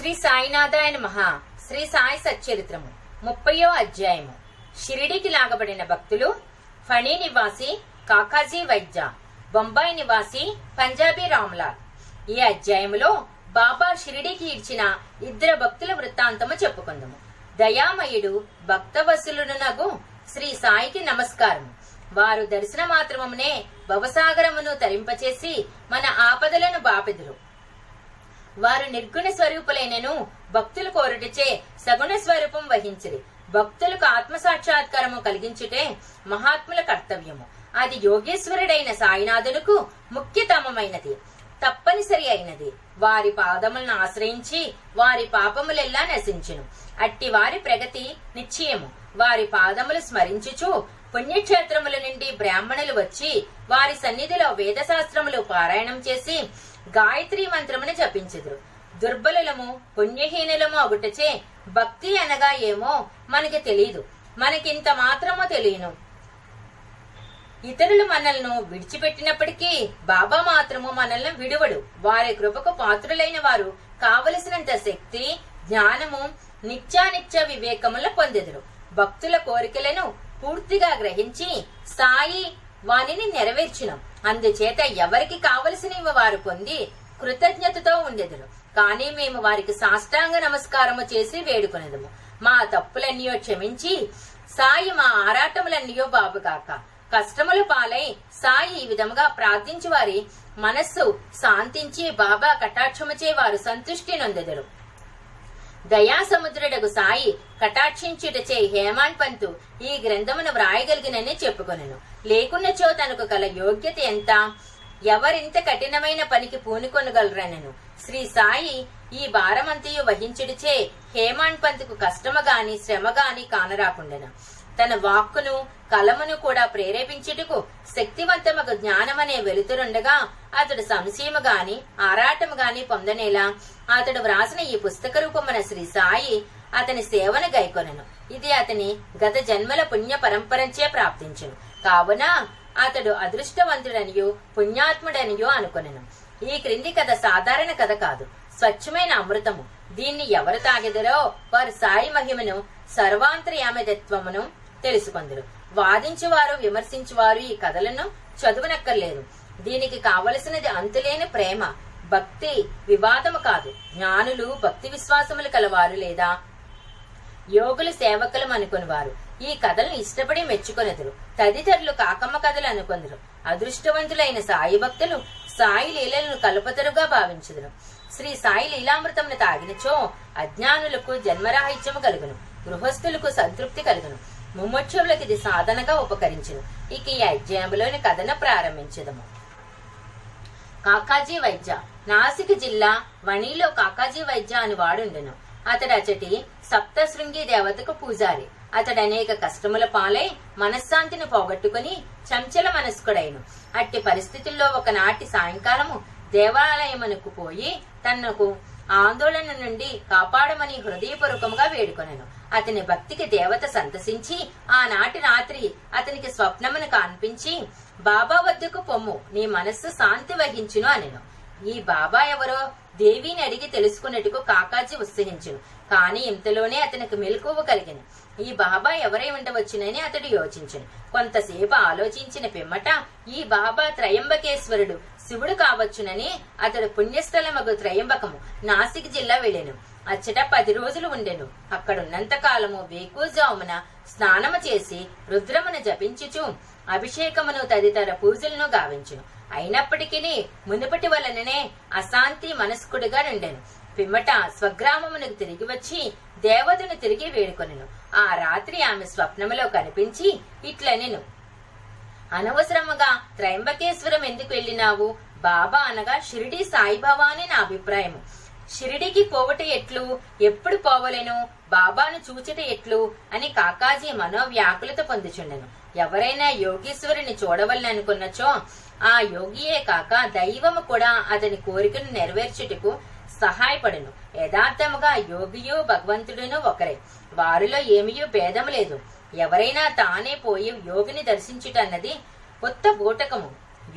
శ్రీ సాయినాథాయన మహా శ్రీ సాయి సచ్చరిత్రము. ముప్పయో అధ్యాయము. షిరిడికి లాగబడిన భక్తులు ఫణి నివాసి కాకాజీ వైద్య బొంబాయి నివాసి పంజాబీ రామ్లాల్. ఈ అధ్యాయములో బాబా షిరిడికి ఇచ్చిన ఇద్దరు భక్తుల వృత్తాంతము చెప్పుకుందాము. దయామయుడు భక్తవసులునగు శ్రీ సాయికి నమస్కారం వారు దర్శన మాత్రమునే భవసాగరమును తరింపచేసి మన ఆపదలను బాపెదురు. వారు నిర్గుణ స్వరూపులైనను భక్తులు కోరుటచే సగుణ స్వరూపం వహించిరి. భక్తులకు ఆత్మ సాక్షాత్కారము కలిగించుటే మహాత్ముల కర్తవ్యము. అది యోగేశ్వరుడైన సాయినాథునకు ముఖ్యతమమైనది. తప్పనిసరి అయినది. వారి పాదములను ఆశ్రయించి వారి పాపములెల్లా నశించును. అట్టి వారి ప్రగతి నిశ్చయము. వారి పాదములు స్మరించుచు పుణ్యక్షేత్రముల నుండి బ్రాహ్మణులు వచ్చి వారి సన్నిధిలో వేదశాస్త్రములు పారాయణం చేసి గాయత్రి మంత్రమును జపించుదురు. దుర్బలులము పుణ్యహీనులము అగుటచే భక్తి అనగా ఏమో మనకి తెలియదు మనకింత మాత్రము తెలియను. ఇతరులు మనల్ని విడిచిపెట్టినప్పటికీ బాబా మాత్రము మనల్ని విడువడు. వారి కృపకు పాత్రులైన వారు కావలసినంత శక్తి జ్ఞానము నిత్యానిత్య వివేకముల పొందెదరు. భక్తుల కోరికలను పూర్తిగా గ్రహించి సాయి వానిని నెరవేర్చును. అందుచేత ఎవరికి కావలసినవి వారు పొంది కృతజ్ఞతతో ఉండెదరు. కానీ మేము వారికి సాష్టాంగ నమస్కారము చేసి వేడుకొనదము. మా తప్పులన్నయో క్షమించి సాయి మా ఆరాటములన్నయో బాబుగాక కష్టములు పాలై సాయి ఈ విధముగా ప్రార్థించి వారి మనస్సు శాంతించి బాబా కటాక్షముచే వారు సంతుష్టి నొందెదరు. దయాసముద్రుడగు సాయి కటాక్షించుటచే హేమాన్ పంతు ఈ గ్రంథమును వ్రాయగలిగినని చెప్పుకొనెను. లేకున్నచో తనకు కల యోగ్యత ఎంత? ఎవరింత కఠినమైన పనికి పూనుకొనగలరనెను. శ్రీ సాయి ఈ భారమంతయు వహించుడిచే హేమాన్ పంతుకు కష్టము గాని శ్రమ గాని కానరాకుండెను. తన వాక్కును కలమును కూడా ప్రేరేపించుటకు శక్తివంతమగు జ్ఞానమనే వెలుతురుండగా అతడు సంశయము గాని ఆరాటము గాని పొందనేలా అతడు వ్రాసిన ఈ పుస్తక రూపమైన శ్రీ సాయి అతని సేవను గైకొనెను. ఇది అతని గత జన్మల పుణ్య పరంపరంచే ప్రాప్తించును. కావున అతడు అదృష్టవంతుడనియో పుణ్యాత్ముడనియో అనుకొనెను. ఈ క్రింది కథ సాధారణ కథ కాదు. స్వచ్ఛమైన అమృతము. దీన్ని ఎవరు తాగెదరో వారు సాయి మహిమను సర్వాంతర్యామితత్వమును తెలుసుకొందరు. వాదించువారు విమర్శించువారు ఈ కథలను చదువునక్కర్లేదు. దీనికి కావలసినది అంతులేని ప్రేమ భక్తి వివాదము కాదు. జ్ఞానులు భక్తి విశ్వాసములు కలవారు లేదా యోగులు సేవకులు అనుకునివారు. ఈ కథలను ఇష్టపడి మెచ్చుకొనెదరు. తదితరులు కాకమ్మ కథలు అనుకొందరు. అదృష్టవంతులైన సాయి భక్తులు సాయి లీలలను కలుపుతరుగా భావించదురు. శ్రీ సాయి లీలామృతమును తాగినచో అజ్ఞానులకు జన్మరాహిత్యము కలుగును. గృహస్థులకు సంతృప్తి కలుగును. ముమ్మోత్సవులకు ఇది సాధనగా ఉపకరించను. ఇక ఈ అధ్యాయంలోని కథను ప్రారంభించదము. కాకాజీ వైద్య. నాసిక్ జిల్లా వణిలో కాకాజీ వైద్య అని వాడుండెను. అతడు అచటి సప్తశృంగి దేవతకు పూజారి. అతడు అనేక కష్టముల పాలై మనశ్శాంతిని పోగొట్టుకుని చంచల మనస్కుడైను. అట్టి పరిస్థితుల్లో ఒకనాటి సాయంకాలము దేవాలయమునకు పోయి తనకు ఆందోళన నుండి కాపాడమని హృదయపూర్వకముగా వేడుకొనెను. అతని భక్తికి దేవత సంతసించి ఆనాటి రాత్రి అతనికి స్వప్నమును కనిపించి బాబా వద్దకు పొమ్ము నీ మనస్సు శాంతి వహించును అనెను. ఈ బాబా ఎవరో దేవిని అడిగి తెలుసుకున్నట్టుకు కాకాజీ ఉత్సహించును. కాని ఇంతలోనే అతనికి మెలకువ కలిగిన. ఈ బాబా ఎవరై ఉండవచ్చునని అతడు యోచించను. కొంతసేపు ఆలోచించిన పిమ్మట ఈ బాబా త్రయంబకేశ్వరుడు శివుడు కావచ్చునని అతడు పుణ్యస్థలమగు త్రయంబకము నాసిక్ జిల్లా వెళ్ళెను. అచ్చట పది రోజులు ఉండెను. అక్కడున్నంత కాలము వేకూజామున స్నానము చేసి రుద్రమును జపించుచు అభిషేకమును తదితర పూజలను గావించును. అయినప్పటికీ మునుపటి వలననే అశాంతి మనస్కుడిగా నుండెను పిమ్మట స్వగ్రామమునకు తిరిగి వచ్చి దేవతను తిరిగి వేడుకొనెను. ఆ రాత్రి ఆమె స్వప్నములో కనిపించి ఇట్లనెను అనవసరముగా త్రయంబకేశ్వరం ఎందుకు వెళ్ళినావు? బాబా అనగా షిరిడి సాయిబాబా అని నా అభిప్రాయము. షిరిడికి పోవట ఎట్లు? ఎప్పుడు పోవలేను? బాబాను చూచట ఎట్లు? అని కాకాజీ మనోవ్యాకులత పొందుచుండెను. ఎవరైనా యోగీశ్వరుని చూడవలననుకున్నచో ఆ యోగియే కాక దైవము కూడా అతని కోరికను నెరవేర్చుటకు సహాయపడును. యథార్థముగా యోగియు భగవంతుడును ఒకరే. వారిలో ఏమియూ భేదము లేదు. ఎవరైనా తానే పోయి యోగిని దర్శించుటన్నది కొత్త బూటకము.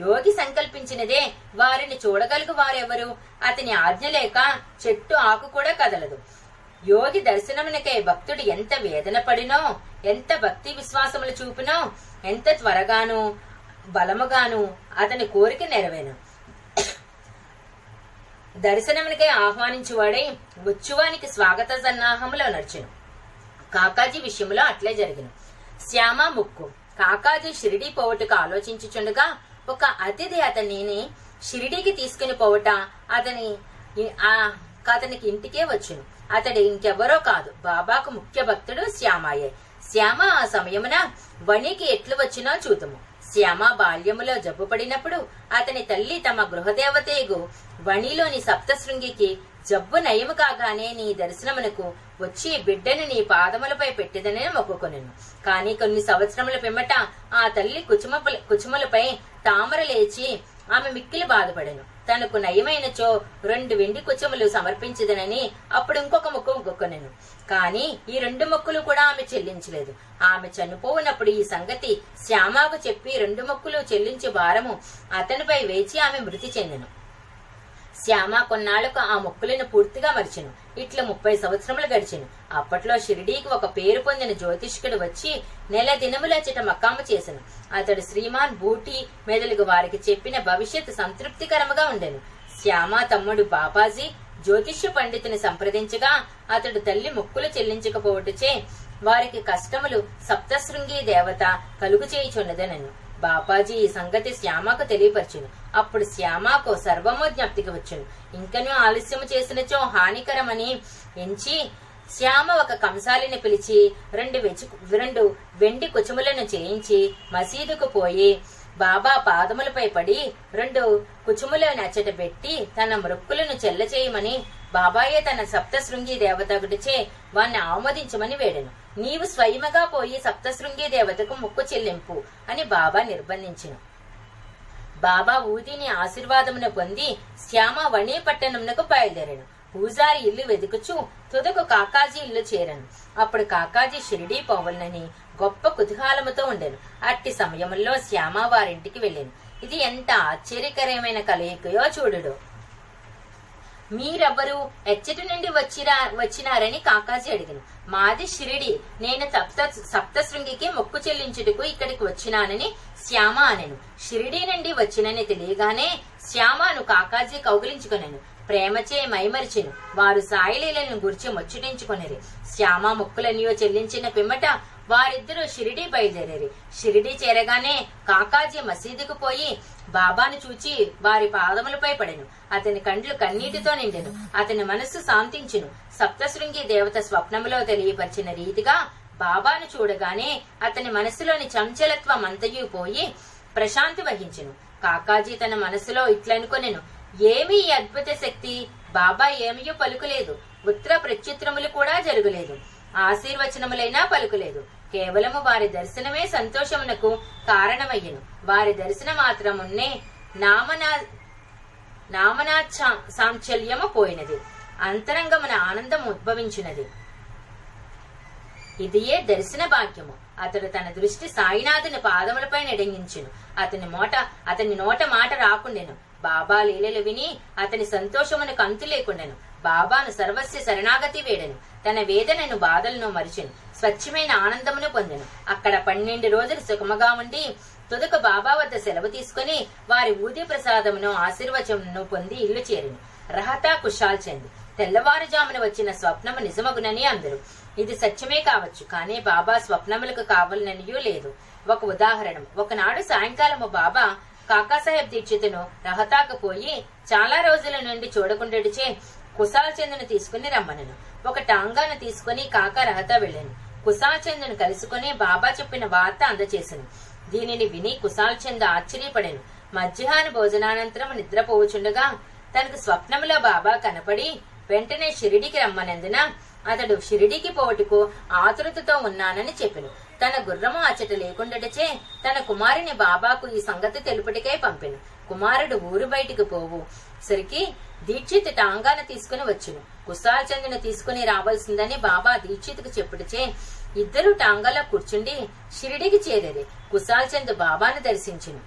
యోగి సంకల్పించినదే వారిని చూడగలుగు వారెవరు? అతని ఆజ్ఞ లేక చెట్టు ఆకు కూడా కదలదు. యోగి దర్శనమునకై భక్తుడు ఎంత వేదన పడినో ఎంత భక్తి విశ్వాసములు చూపినో ఎంత త్వరగాను బలముగాను అతని కోరిక నెరవేను. దర్శనమునికై ఆహ్వానించువాడై వచ్చువానికి స్వాగత సన్నాహములో నడిచెను. కాకాజీ విషయంలో అట్లే జరిగిన. శ్యామ ముక్కు. కాకాజీ షిరిడి పోవటకు ఆలోచించుచుండగా ఒక అతిథి అతనిని షిరిడీకి తీసుకుని పోవట అతని ఆ అతనికి ఇంటికే వచ్చును. అతడు ఇంకెవరో కాదు. బాబాకు ముఖ్య భక్తుడు శ్యామాయే శ్యామ ఆ సమయమున వణికి ఎట్లు వచ్చినా చూతుము. శ్యామ బాల్యములో జబ్బుపడినప్పుడు అతని తల్లి తమ గృహదేవతేగు వణిలోని సప్తశృంగికి జబ్బు నయము కాగానే నీ దర్శనమునకు వచ్చి బిడ్డను నీ పాదములపై పెట్టిదనే మొక్కుకొనెను. కాని కొన్ని సంవత్సరముల పిమ్మట ఆ తల్లి కుచుమ కుచుమలపై తామర లేచి ఆమె మిక్కిలి బాధపడెను. తనకు నయమైనచో రెండు వెండి కుచములు సమర్పించదనని అప్పుడు ఇంకొక మొక్కు మొక్కుకొనెను కాని ఈ రెండు మొక్కులు కూడా ఆమె చెల్లించలేదు. ఆమె చనిపోవునప్పుడు ఈ సంగతి శ్యామాకు చెప్పి రెండు మొక్కులు చెల్లించే భారము అతనిపై వేచి ఆమె మృతి చెందెను. శ్యామ కొన్నాళ్ళకు ఆ మొక్కులను పూర్తిగా మరిచెను. ఇట్లా ముప్పై సంవత్సరములు గడిచెను. అప్పట్లో షిరిడీకి ఒక పేరు పొందిన జ్యోతిష్కుడు వచ్చి నెల దినములచట మకాము చేసెను. అతడు శ్రీమాన్ బూటి మెదలుగు వారికి చెప్పిన భవిష్యత్ సంతృప్తికరముగా ఉండెను. శ్యామ తమ్ముడు బాబాజీ జ్యోతిష్య పండితుని సంప్రదించగా అతడు తల్లి మొక్కులు చెల్లించకపోవటచే వారికి కష్టములు సప్తశృంగి దేవత కలుగు చేయుచున్నదనను. బాపాజీ ఈ సంగతి శ్యామకు తెలియపరిచింది. అప్పుడు శ్యామకు సర్వము జ్ఞప్తికి వచ్చింది ఇంకనూ ఆలస్యము చేసినచో హానికరమని ఎంచి శ్యామ ఒక కంసాలిని పిలిచి రెండు వెచు రెండు వెండి కుచుములను చేయించి మసీదుకు పోయి బాబా పాదములపై పడి రెండు కుచుములను అచ్చట పెట్టి తన మృక్కులను చెల్లచేయమని బాబాయే తన సప్తశృంగి దేవతగుడిచే వాణ్ణి ఆమోదించమని వేడెను. నీవు స్వయముగా పోయి సప్తశృంగి దేవతకు ముక్కు చెల్లింపు అని బాబా నిర్బంధించెను. బాబా ఊదిని ఆశీర్వాదమును పొంది శ్యామ వణి పట్టణమునకు బయలుదేరాను. పూజారి ఇల్లు వెతుకుచు తుదకు కాకాజీ ఇల్లు చేరను. అప్పుడు కాకాజీ షిరిడీ పోవలనని గొప్ప కుతూహలముతో ఉండేను. అట్టి సమయంలో శ్యామ వారింటికి వెళ్ళాను. ఇది ఎంత ఆశ్చర్యకరమైన కలయికయో చూడుడు. మీరెవ్వరు ఎచ్చటి నుండి వచ్చిరా వచ్చినారని కాకాజీ అడిగిన. మాది షిరిడి. నేను సప్త సప్తశృంగికి మొక్కు చెల్లించుటకు ఇక్కడికి వచ్చినానని శ్యామ అనెను. షిరిడి నుండి వచ్చినని తెలియగానే శ్యామను కాకాజీ కౌగిలించుకొనెను. ప్రేమచే మైమరిచెను. వారు సాయిలీలను గురించి ముచ్చటించుకొనిరి. శ్యామ మొక్కులనియో చెల్లించిన పిమ్మట వారిద్దరూ షిరిడి బయలుదేరారు. షిరిడి చేరగానే కాకాజీ మసీదుకు పోయి బాబాను చూచి వారి పాదములపై పడెను. అతని కండ్లు కన్నీటితో నిండెను. అతని మనస్సు శాంతించును. సప్తశృంగి దేవత స్వప్నములో తెలియపరిచిన రీతిగా బాబాను చూడగానే అతని మనసులోని చంచలత్వం అంతయు పోయి ప్రశాంతి వహించెను. కాకాజీ తన మనసులో ఇట్లనుకొనెను. ఏమీ ఈ అద్భుత శక్తి? బాబా ఏమయో పలుకులేదు. ఉత్తర ప్రత్యుత్తరములు కూడా జరుగులేదు. ఆశీర్వచనములైనా పలుకులేదు. కేవలము వారి దర్శనమే సంతోషమునకు కారణమయ్యను. వారి దర్శన మాత్రమున్నే నామనా నామనా సాంచల్యము పోయినది. అంతరంగమున ఆనందం ఉద్భవించినది. ఇదియే దర్శన భాగ్యము. అతడు తన దృష్టి సాయినాథుని పాదములపై నెడంగించును అతని మోట అతని నోట మాట రాకుండెను. బాబా లీలలు విని అతని సంతోషమునకు అంతు లేకుండెను బాబాను సర్వస్య శరణాగతి వేడెను. తన వేదనను బాధలను మరిచెను. స్వచ్ఛమైన ఆనందమును పొందెను. అక్కడ పన్నెండు రోజులు సుఖముగా ఉండి తుదక బాబా వద్ద సెలవు తీసుకుని వారి ఊది ప్రసాదమును ఆశీర్వచమును పొంది ఇల్లు చేరిను. రహతా కుషాల్ చెంది. తెల్లవారుజామున వచ్చిన స్వప్నము నిజమగునని అందరు. ఇది సత్యమే కావచ్చు కానీ బాబా స్వప్నములకు కావాలననియూ లేదు. ఒక ఉదాహరణ ఒకనాడు సాయంకాలము బాబా కాకాసాహెబ్ దీక్షితును రహతాకు పోయి చాలా రోజుల నుండి చూడకుండాడిచే కుశాల్చంద్ని తీసుకుని రమ్మనను. ఒక టాంగాను తీసుకుని కాకా రహత వెళ్ళాను. కుశాల్ కలుసుకుని బాబా చెప్పిన వార్త అందచేసెను. దీనిని విని కుశాల్ చంద్ ఆశ్చర్యపడాను. మధ్యాహ్న భోజనానంతరం నిద్రపోవచుండగా తనకు స్వప్నములో బాబా కనపడి వెంటనే షిరిడికి రమ్మనందున అతడు షిరిడికి పోవటకు ఆతురతతో ఉన్నానని చెప్పెను. తన గుర్రము అచ్చట లేకుండాటచే తన కుమారుని బాబాకు ఈ సంగతి తెలుపుటికై పంపెను. కుమారుడు ఊరు బయటికి పోవు. సరికి దీక్షిత్ టాంగాన తీసుకుని వచ్చును. కుశాల్ తీసుకుని రావాల్సిందని బాబా దీక్షిత్కు చెప్పుడుచే ఇద్దరు టాంగాలో కూర్చుండి షిరిడికి చేరేది. కుశాల్ చంద్ బాబాను దర్శించును.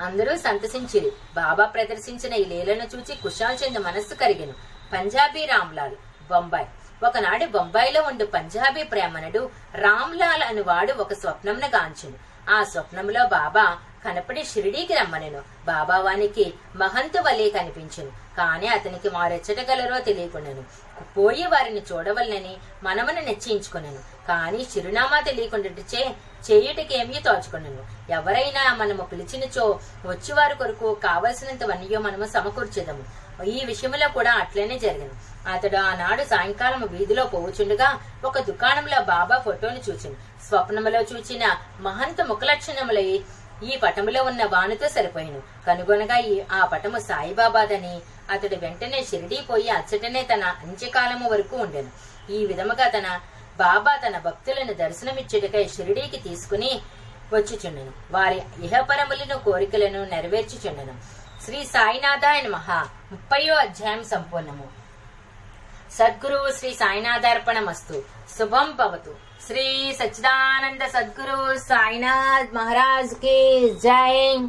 అందరూ సంతసించిరి. బాబా ప్రదర్శించిన ఈ లీలను చూచి కుశాల్చంద్ మనస్సు కరిగిను. పంజాబీ రామ్లాల్ బొంబాయి. ఒకనాడు బొంబాయిలో ఉండు పంజాబీ ప్రేమనుడు రామ్లాల్ అని వాడు ఒక స్వప్నంను గాంచును. ఆ స్వప్నంలో బాబా కనపడి షిరిడీకి రమ్మనెను. బాబా వానికి మహంతు వలె కనిపించును. కాని అతనికి వారెచ్చటగలరో తెలియకుండాను. పోయి వారిని చూడవలనని మనమును నిశ్చయించుకున్నాను కాని చిరునామా తెలియకుండాచే చేయుటకేమీ తోచుకున్నాను ఎవరైనా మనము పిలిచినచో వచ్చేవారి కొరకు కావలసినంతవన్నయో మనము సమకూర్చేదము. ఈ విషయంలో కూడా అట్లనే జరిగింది అతడు ఆనాడు సాయంకాలం వీధిలో పోవుచుండగా ఒక దుకాణంలో బాబా ఫోటోను చూచింది స్వప్నములో చూచిన మహంత ముఖలక్షణములై ఈ పటములో ఉన్న వానితో సరిపోయిను. కనుగొనగా ఈ ఆ పటము సాయిబాబాదని. అతడు వెంటనే షిరిడీ పోయి అచ్చటనే తన అంత్యకాలము వరకు ఉండెను. ఈ విధముగా తన బాబా తన భక్తులను దర్శనమిచ్చుటకై షిరిడీకి తీసుకుని వచ్చుచుండెను. వారి ఇహపరములను కోరికలను నెరవేర్చుచుండెను. శ్రీ సాయినాథాయన మహా ముప్పయో అధ్యాయం సంపూర్ణము. సద్గురువు శ్రీ సాయినాథార్పణమస్తు. శుభం భవతు. श्री सच्चिदानंद सदगुरु साईनाथ महाराज की जय।